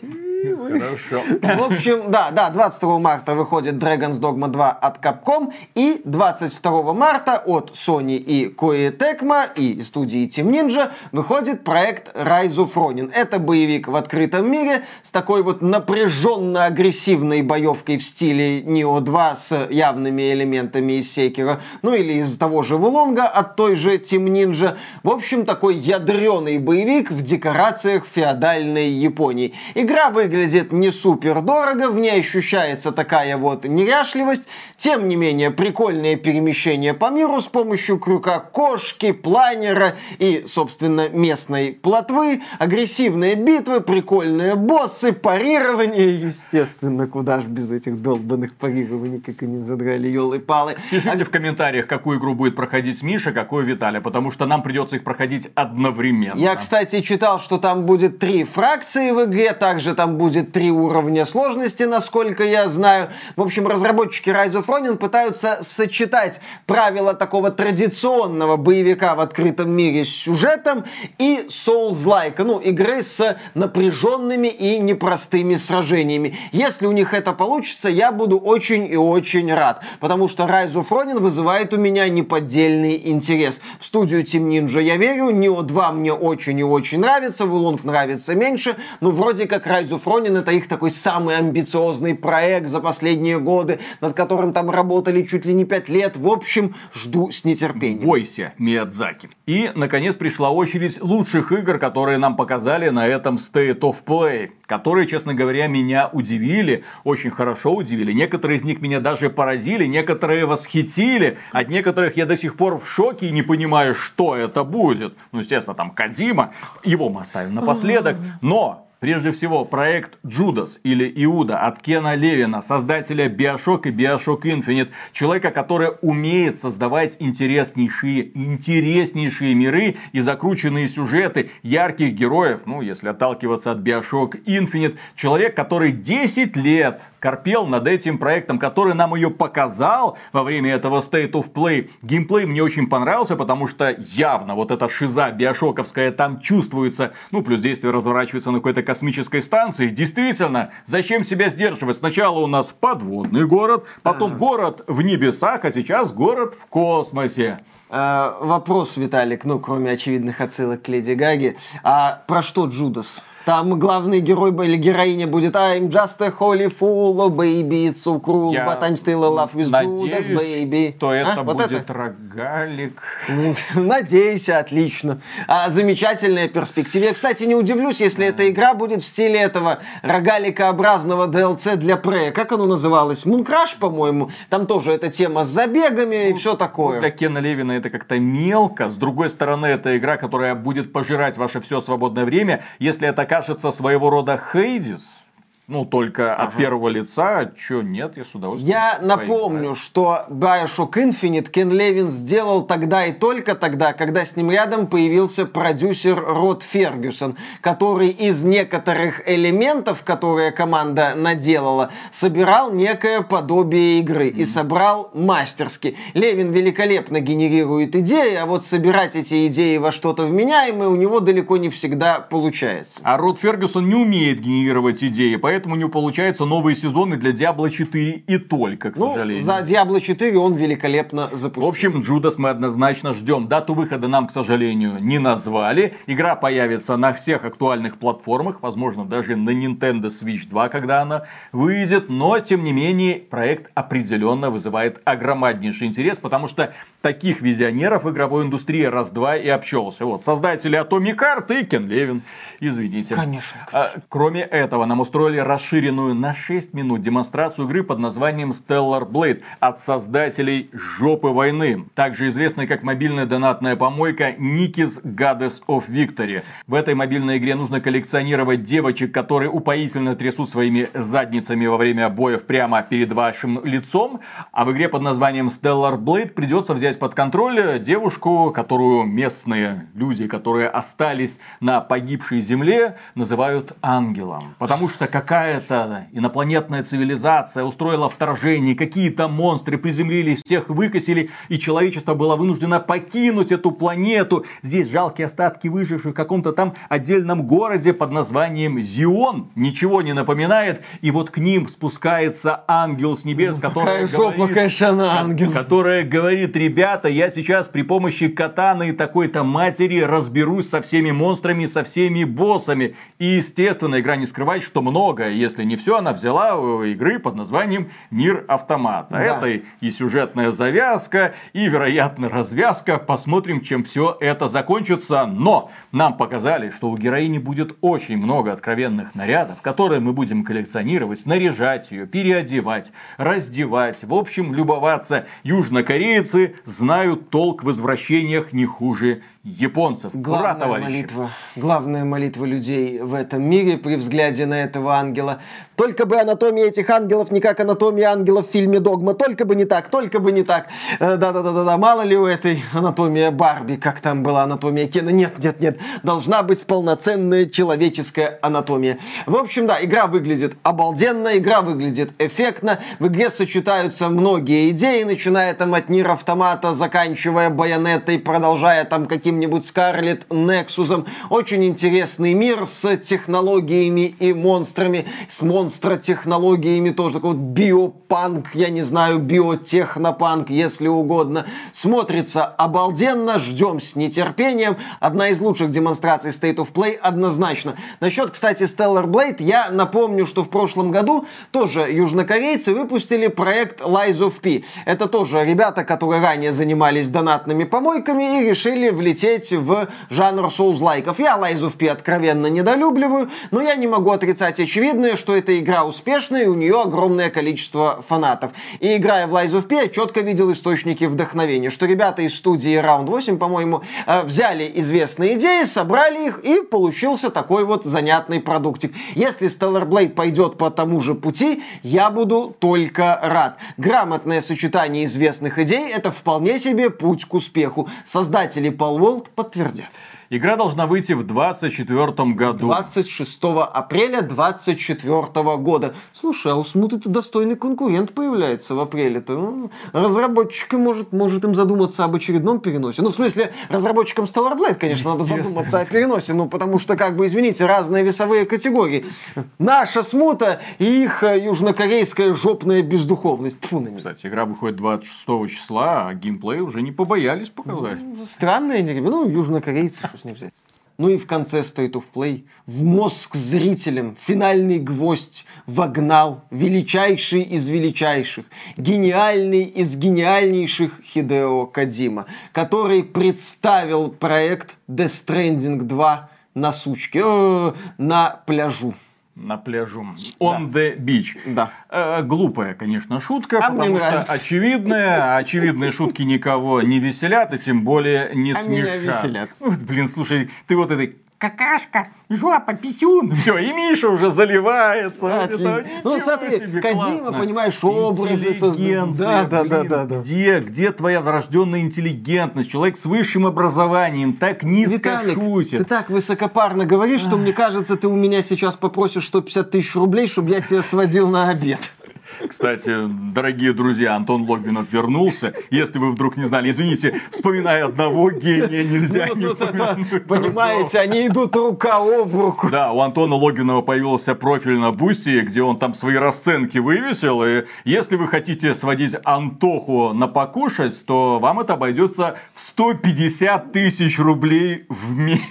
Хорошо. В общем, да, да, 22 марта выходит Dragon's Dogma 2 от Capcom, и 22 марта от Sony и Koei Tecmo и студии Team Ninja выходит проект Rise of Ronin. Это боевик в открытом мире с такой вот напряженно-агрессивной боевкой в стиле Neo 2 с явными элементами из Секера, ну или из того же Вулонга от той же Team Ninja. В общем, такой ядреный боевик в декорациях феодальной Японии. Игра выглядит не супер дорого, в ней ощущается такая вот неряшливость. Тем не менее, прикольное перемещение по миру с помощью крюка кошки, планера и, собственно, местной плотвы. Агрессивные битвы, прикольные боссы, парирование, естественно, куда ж без этих долбанных парирований, как они задрали, елы-палы. Пишите в комментариях, какую игру будет проходить Миша, какую Виталий, потому что нам придется их проходить одновременно. Я, кстати, читал, что там будет три фракции в игре, также там будет три уровня сложности, насколько я знаю. В общем, разработчики Rise of Ronin пытаются сочетать правила такого традиционного боевика в открытом мире с сюжетом и Souls-like, ну, игры с напряженными и непростыми сражениями. Если у них это получится, я буду очень и очень рад, потому что Rise of Ronin вызывает у меня неподдельный интерес. В студию Team Ninja я верю, Neo 2 мне очень и очень нравится, Вулонг нравится меньше, но вроде как Rise of Ronin это их такой самый амбициозный проект за последние годы, над которым там работали чуть ли не пять лет. В общем, жду с нетерпением. Бойся, Миядзаки. И, наконец, пришла очередь лучших игр, которые нам показали на этом State of Play, которые, честно говоря, меня удивили, очень хорошо удивили. Некоторые из них меня даже поразили, некоторые восхитили, от некоторых я до сих пор в шоке и не понимаю, что это будет. Ну, естественно, там Кадима, его мы оставим напоследок, но Прежде всего, проект Джудас или Иуда от Кена Левина, создателя Bioshock и Bioshock Infinite. Человека, который умеет создавать интереснейшие, интереснейшие миры и закрученные сюжеты, ярких героев. Ну, если отталкиваться от Bioshock Infinite. Человек, который 10 лет корпел над этим проектом, который нам ее показал во время этого State of Play. Геймплей мне очень понравился, потому что явно вот эта шиза биошоковская там чувствуется. Ну, плюс действие разворачивается на какой-то космической станции. Действительно, зачем себя сдерживать? Сначала у нас подводный город, потом ага. город в небесах, а сейчас город в космосе. А, вопрос, Виталик, ну, кроме очевидных отсылок к Леди Гаге. А про что Джудас? Там главный герой или героиня будет I'm just a holy fool, oh baby, it's so cruel, Я but I'm still in love with надеюсь, Judas, baby. то это а? будет это? рогалик. Надеюсь, отлично. А, замечательная перспектива. Я, кстати, не удивлюсь, если эта игра будет в стиле этого рогаликообразного DLC для Prey. Как оно называлось? Мункраш, по-моему. Там тоже эта тема с забегами ну, и все такое. Для Кена Левина это как-то мелко. С другой стороны, это игра, которая будет пожирать ваше все свободное время. Если это кажется своего рода Хейдис, ну, только ага. от первого лица, что нет, я с удовольствием. Я напомню, что Bioshock Infinite Кен Левин сделал тогда и только тогда, когда с ним рядом появился продюсер Род Фергюсон, который из некоторых элементов, которые команда наделала, собирал некое подобие игры mm. и собрал мастерски. Левин великолепно генерирует идеи, а вот собирать эти идеи во что-то вменяемое у него далеко не всегда получается. А Род Фергюсон не умеет генерировать идеи, поэтому поэтому не получаются новые сезоны для Diablo 4 и только, к ну, сожалению. За Diablo 4 он великолепно запустил. В общем, Джудас мы однозначно ждем. Дату выхода нам, к сожалению, не назвали. Игра появится на всех актуальных платформах, возможно, даже на Nintendo Switch 2, когда она выйдет. Но, тем не менее, проект определенно вызывает огромнейший интерес, потому что таких визионеров в игровой индустрии раз-два и общался. Вот, создатели Atomic Heart и Кен Левин. Извините. Конечно. конечно. А, кроме этого, нам устроили расширенную на 6 минут демонстрацию игры под названием Stellar Blade от создателей Жопы войны, также известной как мобильная донатная помойка Nikis Goddess of Victory. В этой мобильной игре нужно коллекционировать девочек, которые упоительно трясут своими задницами во время боев прямо перед вашим лицом, а в игре под названием Stellar Blade придется взять под контроль девушку, которую местные люди, которые остались на погибшей земле, называют ангелом. Потому что какая какая-то инопланетная цивилизация устроила вторжение, какие-то монстры приземлились, всех выкосили, и человечество было вынуждено покинуть эту планету. Здесь жалкие остатки выживших в каком-то там отдельном городе под названием Зион. Ничего не напоминает. И вот к ним спускается ангел с небес, ну, который говорит, конечно, ангел. которая говорит, ребята, я сейчас при помощи катаны и такой-то матери разберусь со всеми монстрами, со всеми боссами. И, естественно, игра не скрывает, что много если не все, она взяла игры под названием Мир Автомата. Да. Это и сюжетная завязка, и, вероятно, развязка. Посмотрим, чем все это закончится. Но нам показали, что у героини будет очень много откровенных нарядов, которые мы будем коллекционировать, наряжать ее, переодевать, раздевать. В общем, любоваться. Южнокорейцы знают толк в извращениях не хуже японцев. Главная Ура, товарищи. молитва, главная молитва людей в этом мире при взгляде на этого ангела. Только бы анатомия этих ангелов не как анатомия ангелов в фильме «Догма». Только бы не так, только бы не так. Э, да-да-да-да, мало ли у этой анатомия Барби, как там была анатомия Кена. Нет, нет, нет, должна быть полноценная человеческая анатомия. В общем, да, игра выглядит обалденно, игра выглядит эффектно. В игре сочетаются многие идеи, начиная там от Нир Автомата, заканчивая Байонетой, продолжая там какие каким-нибудь Scarlet Nexus. Очень интересный мир с технологиями и монстрами, с монстротехнологиями тоже такой вот биопанк, я не знаю, биотехнопанк, если угодно. Смотрится обалденно, ждем с нетерпением. Одна из лучших демонстраций State of Play однозначно. Насчет, кстати, Stellar Blade, я напомню, что в прошлом году тоже южнокорейцы выпустили проект Lies of P. Это тоже ребята, которые ранее занимались донатными помойками и решили влететь в жанр Souls-лайков. Я Lies of P откровенно недолюбливаю, но я не могу отрицать очевидное, что эта игра успешная и у нее огромное количество фанатов. И играя в Lies of P, я четко видел источники вдохновения, что ребята из студии Round 8, по-моему, э, взяли известные идеи, собрали их и получился такой вот занятный продуктик. Если Stellar Blade пойдет по тому же пути, я буду только рад. Грамотное сочетание известных идей – это вполне себе путь к успеху. Создатели Paul World подтвердят. Игра должна выйти в 2024 году. 26 апреля 2024 года. Слушай, а у Смуты-то достойный конкурент появляется в апреле-то. Ну, разработчикам может, может им задуматься об очередном переносе. Ну, в смысле, разработчикам Stellar Blade, конечно, надо задуматься о переносе. Ну, потому что, как бы, извините, разные весовые категории. Наша Смута и их э, южнокорейская жопная бездуховность. Фу, на Кстати, игра выходит 26 числа, а геймплей уже не побоялись показать. Ну, странные, ну, южнокорейцы, с ним взять? Ну и в конце State of Play в мозг зрителям финальный гвоздь вогнал величайший из величайших, гениальный из гениальнейших Хидео Кадима, который представил проект Death Stranding 2 на сучке, э, на пляжу на пляжу. On да. the beach. Да. Э, глупая, конечно, шутка, а потому что очевидная, очевидные шутки никого не веселят, и тем более не а смешат. Меня веселят. Блин, слушай, ты вот этой какашка, жопа, писюн. Все, и Миша уже заливается. Это, ну, смотри, Кадима, понимаешь, образы создают. Да, да, да, да, да. Где, где твоя врожденная интеллигентность? Человек с высшим образованием так низко Виталик, шутит. ты так высокопарно говоришь, что мне кажется, ты у меня сейчас попросишь 150 тысяч рублей, чтобы я тебя сводил на обед. Кстати, дорогие друзья, Антон Логвинов вернулся. Если вы вдруг не знали, извините, вспоминая одного гения, нельзя ну, не упомянуть Понимаете, они идут рука об руку. Да, у Антона Логвинова появился профиль на Boosty, где он там свои расценки вывесил. И если вы хотите сводить Антоху на покушать, то вам это обойдется в 150 тысяч рублей в месяц.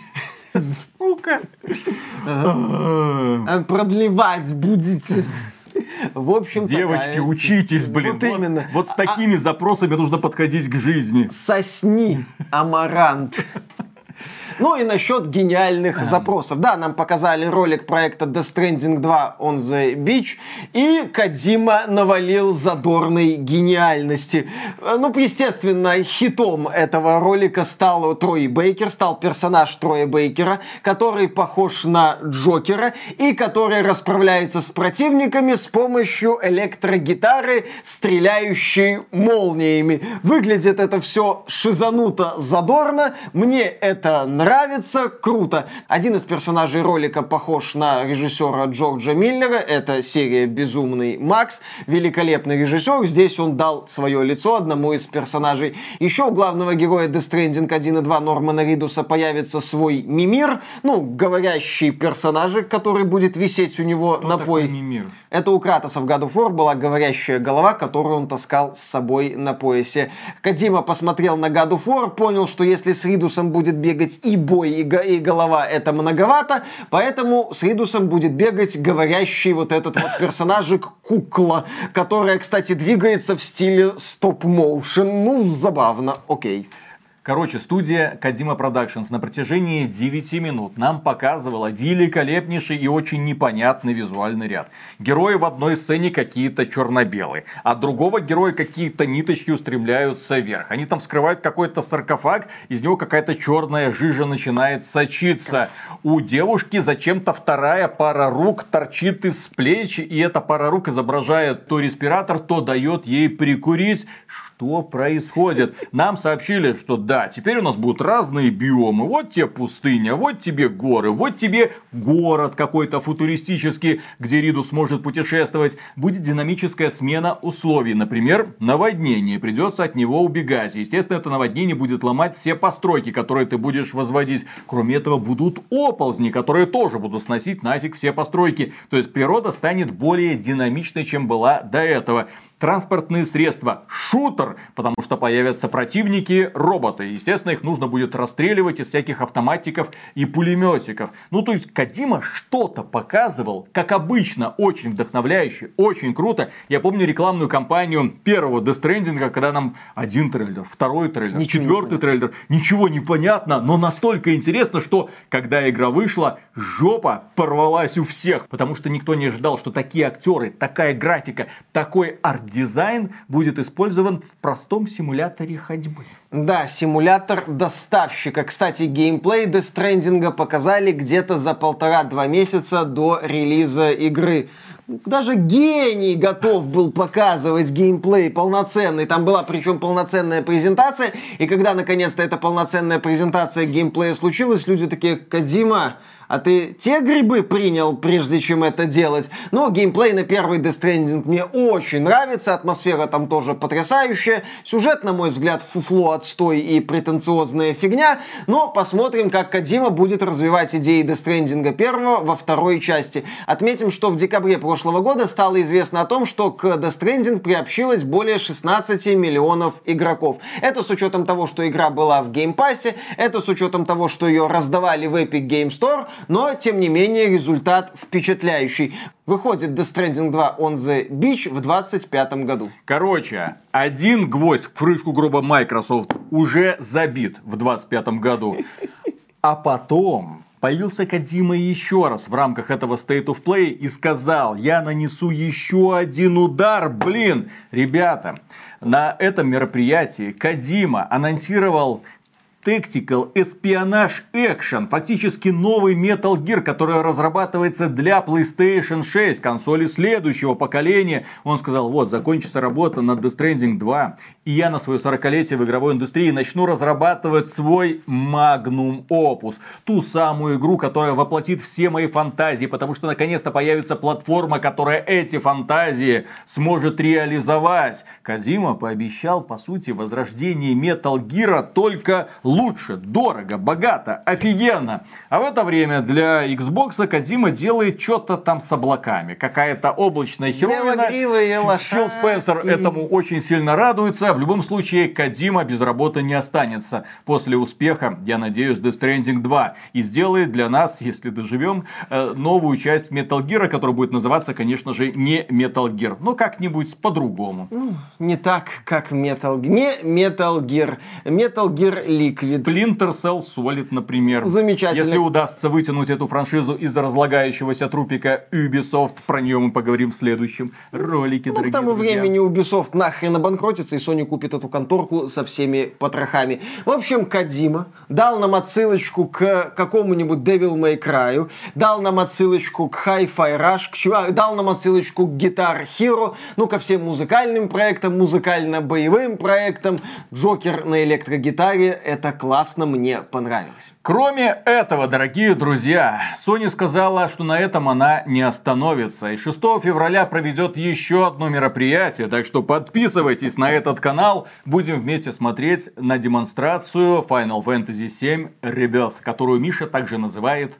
Сука. А продлевать будете. В общем Девочки, такая... учитесь, блин. Вот, вот именно. Вот с такими а... запросами нужно подходить к жизни. Сосни, амарант. Ну и насчет гениальных запросов. Да, нам показали ролик проекта Death Stranding 2 on the Beach, и Кадима навалил задорной гениальности. Ну, естественно, хитом этого ролика стал Трой Бейкер, стал персонаж Троя Бейкера, который похож на Джокера и который расправляется с противниками с помощью электрогитары, стреляющей молниями. Выглядит это все шизануто задорно, мне это нравится нравится, круто. Один из персонажей ролика похож на режиссера Джорджа Миллера. Это серия «Безумный Макс». Великолепный режиссер. Здесь он дал свое лицо одному из персонажей. Еще у главного героя Death Stranding 1 и 2 Нормана Ридуса появится свой мимир. Ну, говорящий персонажик, который будет висеть у него Кто на поясе. мимир? Это у Кратоса в God of War была говорящая голова, которую он таскал с собой на поясе. Кадима посмотрел на God of War, понял, что если с Ридусом будет бегать и бой, и, го, и голова это многовато, поэтому с Ридусом будет бегать говорящий вот этот вот персонажик кукла, которая, кстати, двигается в стиле стоп-моушен. Ну, забавно, окей. Короче, студия Кадима Productions на протяжении 9 минут нам показывала великолепнейший и очень непонятный визуальный ряд. Герои в одной сцене какие-то черно-белые, а другого героя какие-то ниточки устремляются вверх. Они там вскрывают какой-то саркофаг, из него какая-то черная жижа начинает сочиться. У девушки зачем-то вторая пара рук торчит из плеч, и эта пара рук изображает то респиратор, то дает ей прикурить. Что происходит? Нам сообщили, что да, теперь у нас будут разные биомы. Вот тебе пустыня, вот тебе горы, вот тебе город какой-то футуристический, где Риду сможет путешествовать. Будет динамическая смена условий. Например, наводнение. Придется от него убегать. Естественно, это наводнение будет ломать все постройки, которые ты будешь возводить. Кроме этого, будут оползни, которые тоже будут сносить нафиг все постройки. То есть природа станет более динамичной, чем была до этого транспортные средства, шутер, потому что появятся противники, роботы. Естественно, их нужно будет расстреливать из всяких автоматиков и пулеметиков. Ну, то есть, Кадима что-то показывал, как обычно, очень вдохновляюще, очень круто. Я помню рекламную кампанию первого Stranding, когда нам один трейлер, второй трейлер, Ничего четвертый трейлер, ничего не понятно, но настолько интересно, что когда игра вышла, жопа порвалась у всех, потому что никто не ожидал, что такие актеры, такая графика, такой арт дизайн будет использован в простом симуляторе ходьбы. Да, симулятор доставщика. Кстати, геймплей Stranding показали где-то за полтора-два месяца до релиза игры даже гений готов был показывать геймплей полноценный. Там была причем полноценная презентация. И когда наконец-то эта полноценная презентация геймплея случилась, люди такие, Кадима, а ты те грибы принял, прежде чем это делать? Но геймплей на первый Death Stranding мне очень нравится, атмосфера там тоже потрясающая, сюжет, на мой взгляд, фуфло, отстой и претенциозная фигня, но посмотрим, как Кадима будет развивать идеи Death Stranding первого во второй части. Отметим, что в декабре прошлого года стало известно о том, что к Death Stranding приобщилось более 16 миллионов игроков. Это с учетом того, что игра была в геймпассе, это с учетом того, что ее раздавали в Epic Game Store, но, тем не менее, результат впечатляющий. Выходит Death Stranding 2 on the Beach в 2025 году. Короче, один гвоздь в крышку гроба Microsoft уже забит в 2025 году. А потом Появился Кадима еще раз в рамках этого State of Play и сказал, я нанесу еще один удар, блин. Ребята, на этом мероприятии Кадима анонсировал Tactical Espionage Action, фактически новый Metal Gear, который разрабатывается для PlayStation 6, консоли следующего поколения. Он сказал, вот, закончится работа над Death Stranding 2, и я на свое 40-летие в игровой индустрии начну разрабатывать свой Magnum Opus. Ту самую игру, которая воплотит все мои фантазии, потому что наконец-то появится платформа, которая эти фантазии сможет реализовать. Казима пообещал, по сути, возрождение Metal Gear только лучше, дорого, богато, офигенно. А в это время для Xbox Кадима делает что-то там с облаками. Какая-то облачная херовина. Фил Спенсер этому очень сильно радуется. В любом случае, Кадима без работы не останется. После успеха, я надеюсь, Death Stranding 2 и сделает для нас, если доживем, э, новую часть Metal Gear, которая будет называться, конечно же, не Metal Gear, но как-нибудь по-другому. Ну, не так, как Metal Gear. Не Metal Gear. Metal Gear League Liquid. Splinter Cell Solid, например. Замечательно. Если удастся вытянуть эту франшизу из разлагающегося трупика Ubisoft, про нее мы поговорим в следующем ролике, ну, к тому друзья. времени Ubisoft нахрен обанкротится, и Sony купит эту конторку со всеми потрохами. В общем, Кадима дал нам отсылочку к какому-нибудь Devil May Cry, дал нам отсылочку к Hi-Fi Rush, к, дал нам отсылочку к Guitar Hero, ну, ко всем музыкальным проектам, музыкально-боевым проектам. Джокер на электрогитаре — это классно, мне понравилось. Кроме этого, дорогие друзья, Sony сказала, что на этом она не остановится. И 6 февраля проведет еще одно мероприятие, так что подписывайтесь на этот канал. Будем вместе смотреть на демонстрацию Final Fantasy VII Rebirth, которую Миша также называет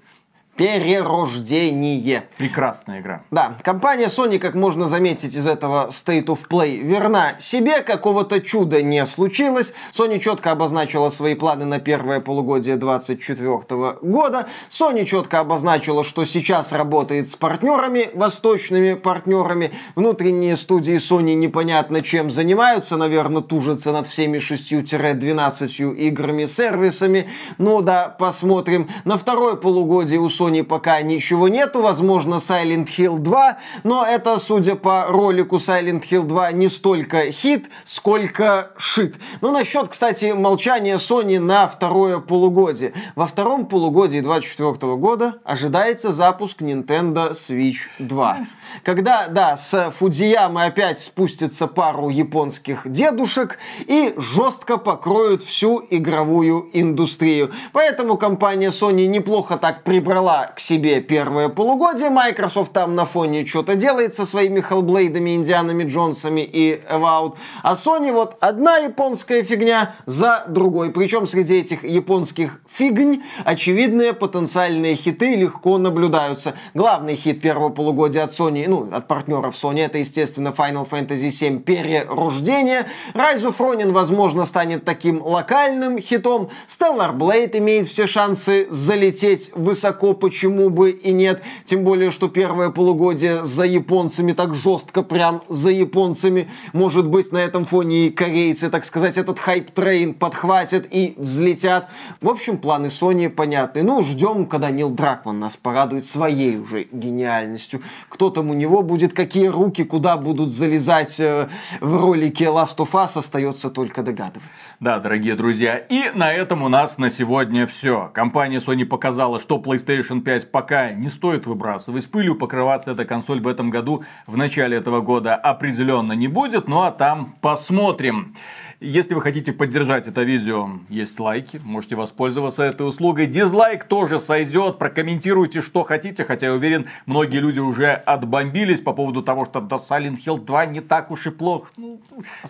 перерождение. Прекрасная игра. Да, компания Sony, как можно заметить из этого State of Play, верна себе, какого-то чуда не случилось. Sony четко обозначила свои планы на первое полугодие 2024 года. Sony четко обозначила, что сейчас работает с партнерами, восточными партнерами. Внутренние студии Sony непонятно чем занимаются, наверное, тужатся над всеми 6-12 играми-сервисами. Ну да, посмотрим. На второе полугодие у Sony Sony пока ничего нету, возможно, Silent Hill 2, но это, судя по ролику Silent Hill 2, не столько хит, сколько шит. Ну, насчет, кстати, молчания Sony на второе полугодие. Во втором полугодии 2024 года ожидается запуск Nintendo Switch 2. Когда, да, с Фудзиямы опять спустится пару японских дедушек и жестко покроют всю игровую индустрию. Поэтому компания Sony неплохо так прибрала к себе первое полугодие. Microsoft там на фоне что-то делает со своими Hellblade'ами, Индианами Джонсами и Evout. А Sony вот одна японская фигня за другой. Причем среди этих японских фигнь очевидные потенциальные хиты легко наблюдаются. Главный хит первого полугодия от Sony, ну, от партнеров Sony, это, естественно, Final Fantasy VII Перерождение. Rise of Ronin, возможно, станет таким локальным хитом. Stellar Blade имеет все шансы залететь высоко, почему бы и нет. Тем более, что первое полугодие за японцами, так жестко прям за японцами. Может быть, на этом фоне и корейцы, так сказать, этот hype train подхватят и взлетят. В общем, планы Sony понятны. Ну, ждем, когда Нил Дракман нас порадует своей уже гениальностью. Кто у него будет, какие руки, куда будут залезать э, в ролике Last of Us, остается только догадываться. Да, дорогие друзья, и на этом у нас на сегодня все. Компания Sony показала, что PlayStation 5 пока не стоит выбрасывать пылью, покрываться эта консоль в этом году, в начале этого года определенно не будет, ну а там посмотрим. Если вы хотите поддержать это видео, есть лайки, можете воспользоваться этой услугой. Дизлайк тоже сойдет, прокомментируйте, что хотите, хотя я уверен, многие люди уже отбомбились по поводу того, что до Silent Hill 2 не так уж и плохо. Ну,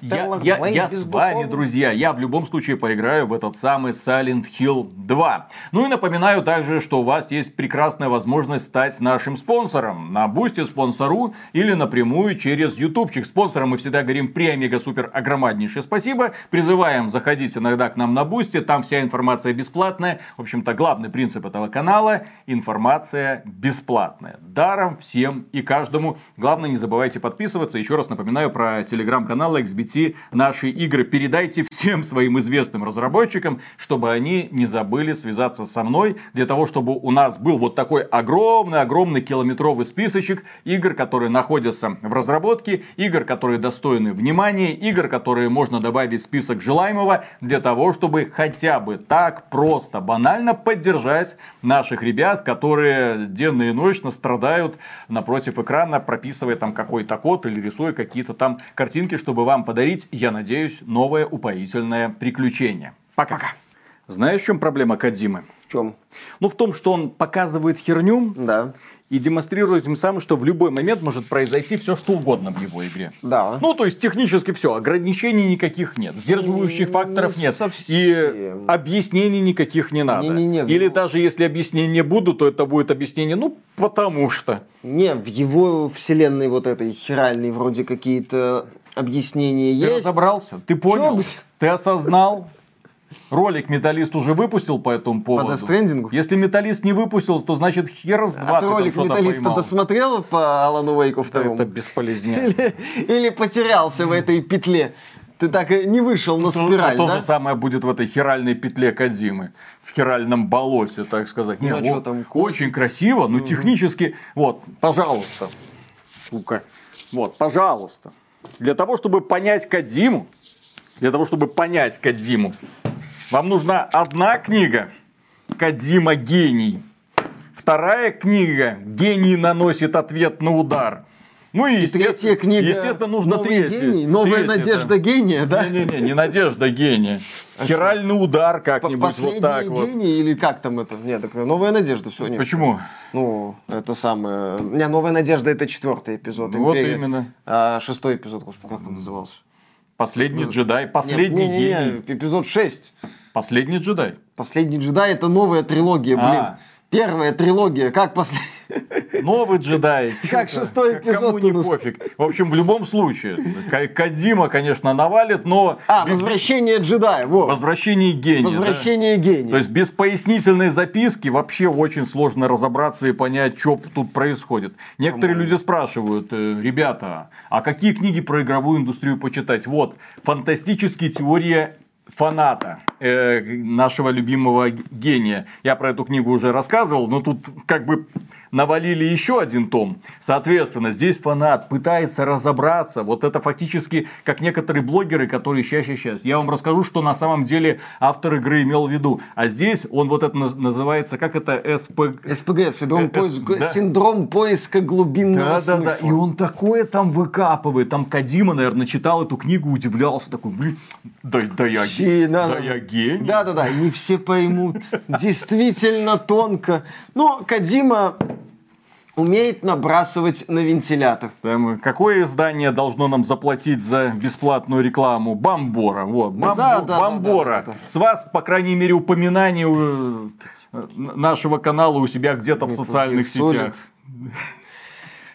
я я, я с вами, друзья, я в любом случае поиграю в этот самый Silent Hill 2. Ну и напоминаю также, что у вас есть прекрасная возможность стать нашим спонсором на Boosty спонсору или напрямую через ютубчик. Спонсорам мы всегда говорим премега супер огромнейшее спасибо спасибо. Призываем заходить иногда к нам на Boosty, там вся информация бесплатная. В общем-то, главный принцип этого канала – информация бесплатная. Даром всем и каждому. Главное, не забывайте подписываться. Еще раз напоминаю про телеграм-канал iXBT «Наши игры». Передайте всем своим известным разработчикам, чтобы они не забыли связаться со мной, для того, чтобы у нас был вот такой огромный-огромный километровый списочек игр, которые находятся в разработке, игр, которые достойны внимания, игр, которые можно добавить добавить список желаемого для того, чтобы хотя бы так просто, банально поддержать наших ребят, которые денно и ночно страдают напротив экрана, прописывая там какой-то код или рисуя какие-то там картинки, чтобы вам подарить, я надеюсь, новое упоительное приключение. Пока. Знаешь, в чем проблема Кадимы? В чем? Ну, в том, что он показывает херню. Да и демонстрирует тем самым, что в любой момент может произойти все, что угодно в его игре. Да. Ну, то есть, технически все, ограничений никаких нет, сдерживающих факторов нет, совсем. и объяснений никаких не надо. Не, не, не. Или даже если объяснения будут, то это будет объяснение, ну, потому что. Не, в его вселенной вот этой херальной вроде какие-то объяснения Ты есть. Ты разобрался? Ты понял? Ты осознал? Ролик Металлист уже выпустил по этому поводу. По Дестрендингу? Если Металлист не выпустил, то значит хер с два а ты ролик Металлиста досмотрел по Алану Вейку второму? Это бесполезнее. Или, или потерялся в этой петле. Ты так и не вышел на спираль, То, да? То же самое будет в этой хиральной петле Кадзимы. В хиральном болоте, так сказать. Ну, не, а вот, там очень красиво, но технически... Вот, пожалуйста. Сука. Вот, пожалуйста. Для того, чтобы понять Кадзиму, для того, чтобы понять Кадзиму, вам нужна одна книга Кадзима гений. Вторая книга Гений наносит ответ на удар. Ну и, и третья книга. Естественно, нужно Новый третья. Гений, новая третья, надежда да. гения, да? Не-не-не, не надежда гения. Хиральный удар как-нибудь Последний вот так гений вот. или как там это? Нет, так новая надежда, все нет. Почему? Ну, это самое. Не, новая надежда это четвертый эпизод. Вот Империи. именно. А шестой эпизод, господи, как он назывался? Последний джедай, последний не, не, не, гений. Не, эпизод 6. Последний джедай. Последний джедай это новая трилогия, блин. А. Первая трилогия, как последний? Новый джедай. Как шестой эпизод Кому не пофиг. В общем, в любом случае, Ка- Кадима, конечно, навалит, но... А, возвращение джедая, во. Возвращение гения. да. Возвращение гения. То есть без пояснительной записки вообще очень сложно разобраться и понять, что тут происходит. Некоторые люди спрашивают, «Э, ребята, а какие книги про игровую индустрию почитать? Вот, фантастические теория фаната. э, нашего любимого гения. Я про эту книгу уже рассказывал, но тут как бы навалили еще один том. Соответственно, здесь фанат пытается разобраться. Вот это фактически как некоторые блогеры, которые сейчас, сейчас. Я вам расскажу, что на самом деле автор игры имел в виду. А здесь он вот это называется, как это СП... СПГ, синдром, э, поиска, да. синдром поиска глубинного да, смысла. Да, да, и он такое там выкапывает. Там Кадима, наверное, читал эту книгу, удивлялся. Такой, блин, да, да я, Чи, да, да, я гений. Да-да-да, не все поймут. Действительно тонко. Но Кадима умеет набрасывать на вентилятор. Там, какое издание должно нам заплатить за бесплатную рекламу? Бамбора. Вот, Бам, да, да, Бамбора. Да, да, да. С вас, по крайней мере, упоминание э, нашего канала у себя где-то в социальных сетях.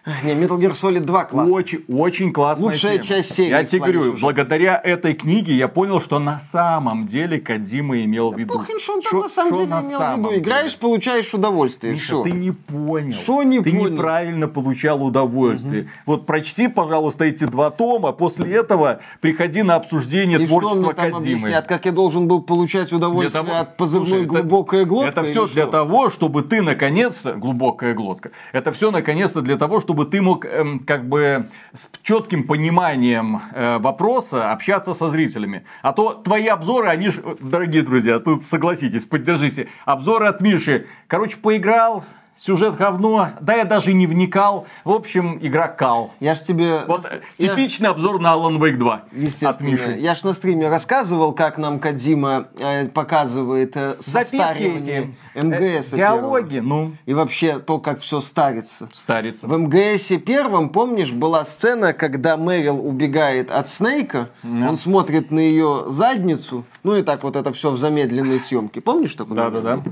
Не, Metal Gear Solid 2 классно. Очень, очень классная Лучшая тема. часть серии. Я тебе говорю, сюжета. благодаря этой книге я понял, что на самом деле Кадима имел в виду. Похрен, что он там на самом деле имел в виду. Играешь, получаешь удовольствие. Миша, ты не понял. Что не ты понял? неправильно получал удовольствие. Угу. Вот прочти, пожалуйста, эти два тома. После этого приходи на обсуждение И творчества что Кадимы. Объяснят, как я должен был получать удовольствие того... от позывной Слушай, глубокая это, глотка? Это все для того, чтобы ты наконец-то глубокая глотка. Это все наконец-то для того, чтобы ты мог эм, как бы с четким пониманием э, вопроса общаться со зрителями. А то твои обзоры, они ж, дорогие друзья, тут согласитесь, поддержите. Обзоры от Миши. Короче, поиграл, сюжет говно, да я даже не вникал. В общем, игра кал. Я ж тебе... Вот я... типичный обзор на Alan Wake 2 Естественно. от Миши. Я ж на стриме рассказывал, как нам Кадима э, показывает э, состаривание МГС. Э, диалоги, первого. ну. И вообще то, как все старится. Старится. В МГС первом, помнишь, была сцена, когда Мэрил убегает от Снейка, да. он смотрит на ее задницу, ну и так вот это все в замедленной съемке. Помнишь такое? Да, да, да.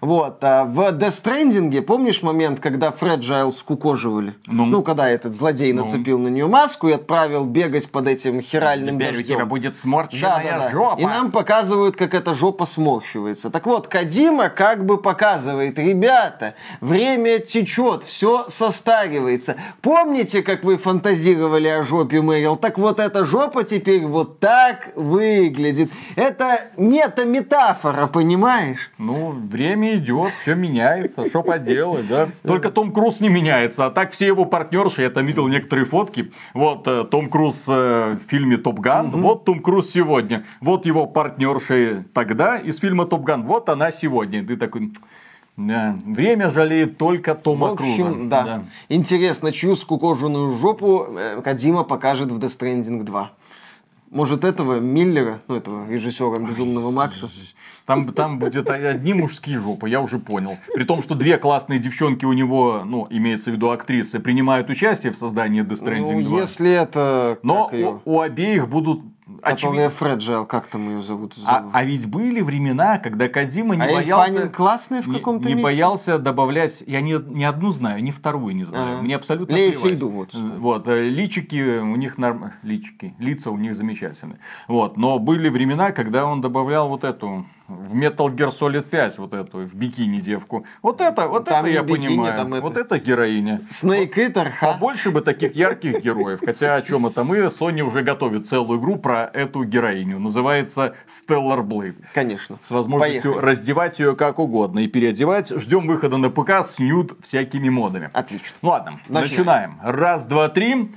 Вот. А в Death Stranding, помнишь момент, когда Фреджайл скукоживали? Ну, ну когда этот злодей ну. нацепил на нее маску и отправил бегать под этим хиральным Теперь дождем. у тебя будет сморщенная да, да, да. жопа. И нам показывают, как эта жопа сморщивается. Так вот, Кадима как бы показывает, ребята, время течет, все состаривается. Помните, как вы фантазировали о жопе Мэрил? Так вот эта жопа теперь вот так выглядит. Это мета-метафора, понимаешь? Ну, время идет, все меняется, что поделать, да? Только Том Круз не меняется, а так все его партнерши, я там видел некоторые фотки, вот э, Том Круз э, в фильме Топ Ган, угу. вот Том Круз сегодня, вот его партнерши тогда из фильма Топ Ган, вот она сегодня. Ты такой, да. Время жалеет только Тома в общем, Круза. Да. да. Интересно, чью скукоженную жопу э, Кадима покажет в Death Stranding 2. Может, этого Миллера, ну, этого режиссера Безумного Макса? Там, там будет одни мужские жопы, я уже понял. При том, что две классные девчонки у него, ну, имеется в виду актрисы, принимают участие в создании Death Stranding 2. Ну, если это... Но у, у обеих будут Которая очевид... Фреджайл, как там ее зовут? А, а ведь были времена, когда Кадима не а боялся... классный в каком-то не, не боялся добавлять... Я ни, ни одну знаю, ни вторую не знаю. А-а-а. Мне абсолютно Лея Сейду, вот. Вот, э, личики у них норм... Личики, лица у них замечательные. Вот, но были времена, когда он добавлял вот эту в Metal Gear Solid 5 вот эту, в бикини девку. Вот это, вот там это я бикини, понимаю. Там это... Вот это героиня. Snake Eater, ха? Побольше бы таких ярких героев. Хотя о чем это мы? Sony уже готовит целую игру про эту героиню. Называется Stellar Blade. Конечно. С возможностью Поехали. раздевать ее как угодно и переодевать. Ждем выхода на ПК с нюд всякими модами. Отлично. Ну ладно, начинаем. начинаем. Раз, два, три.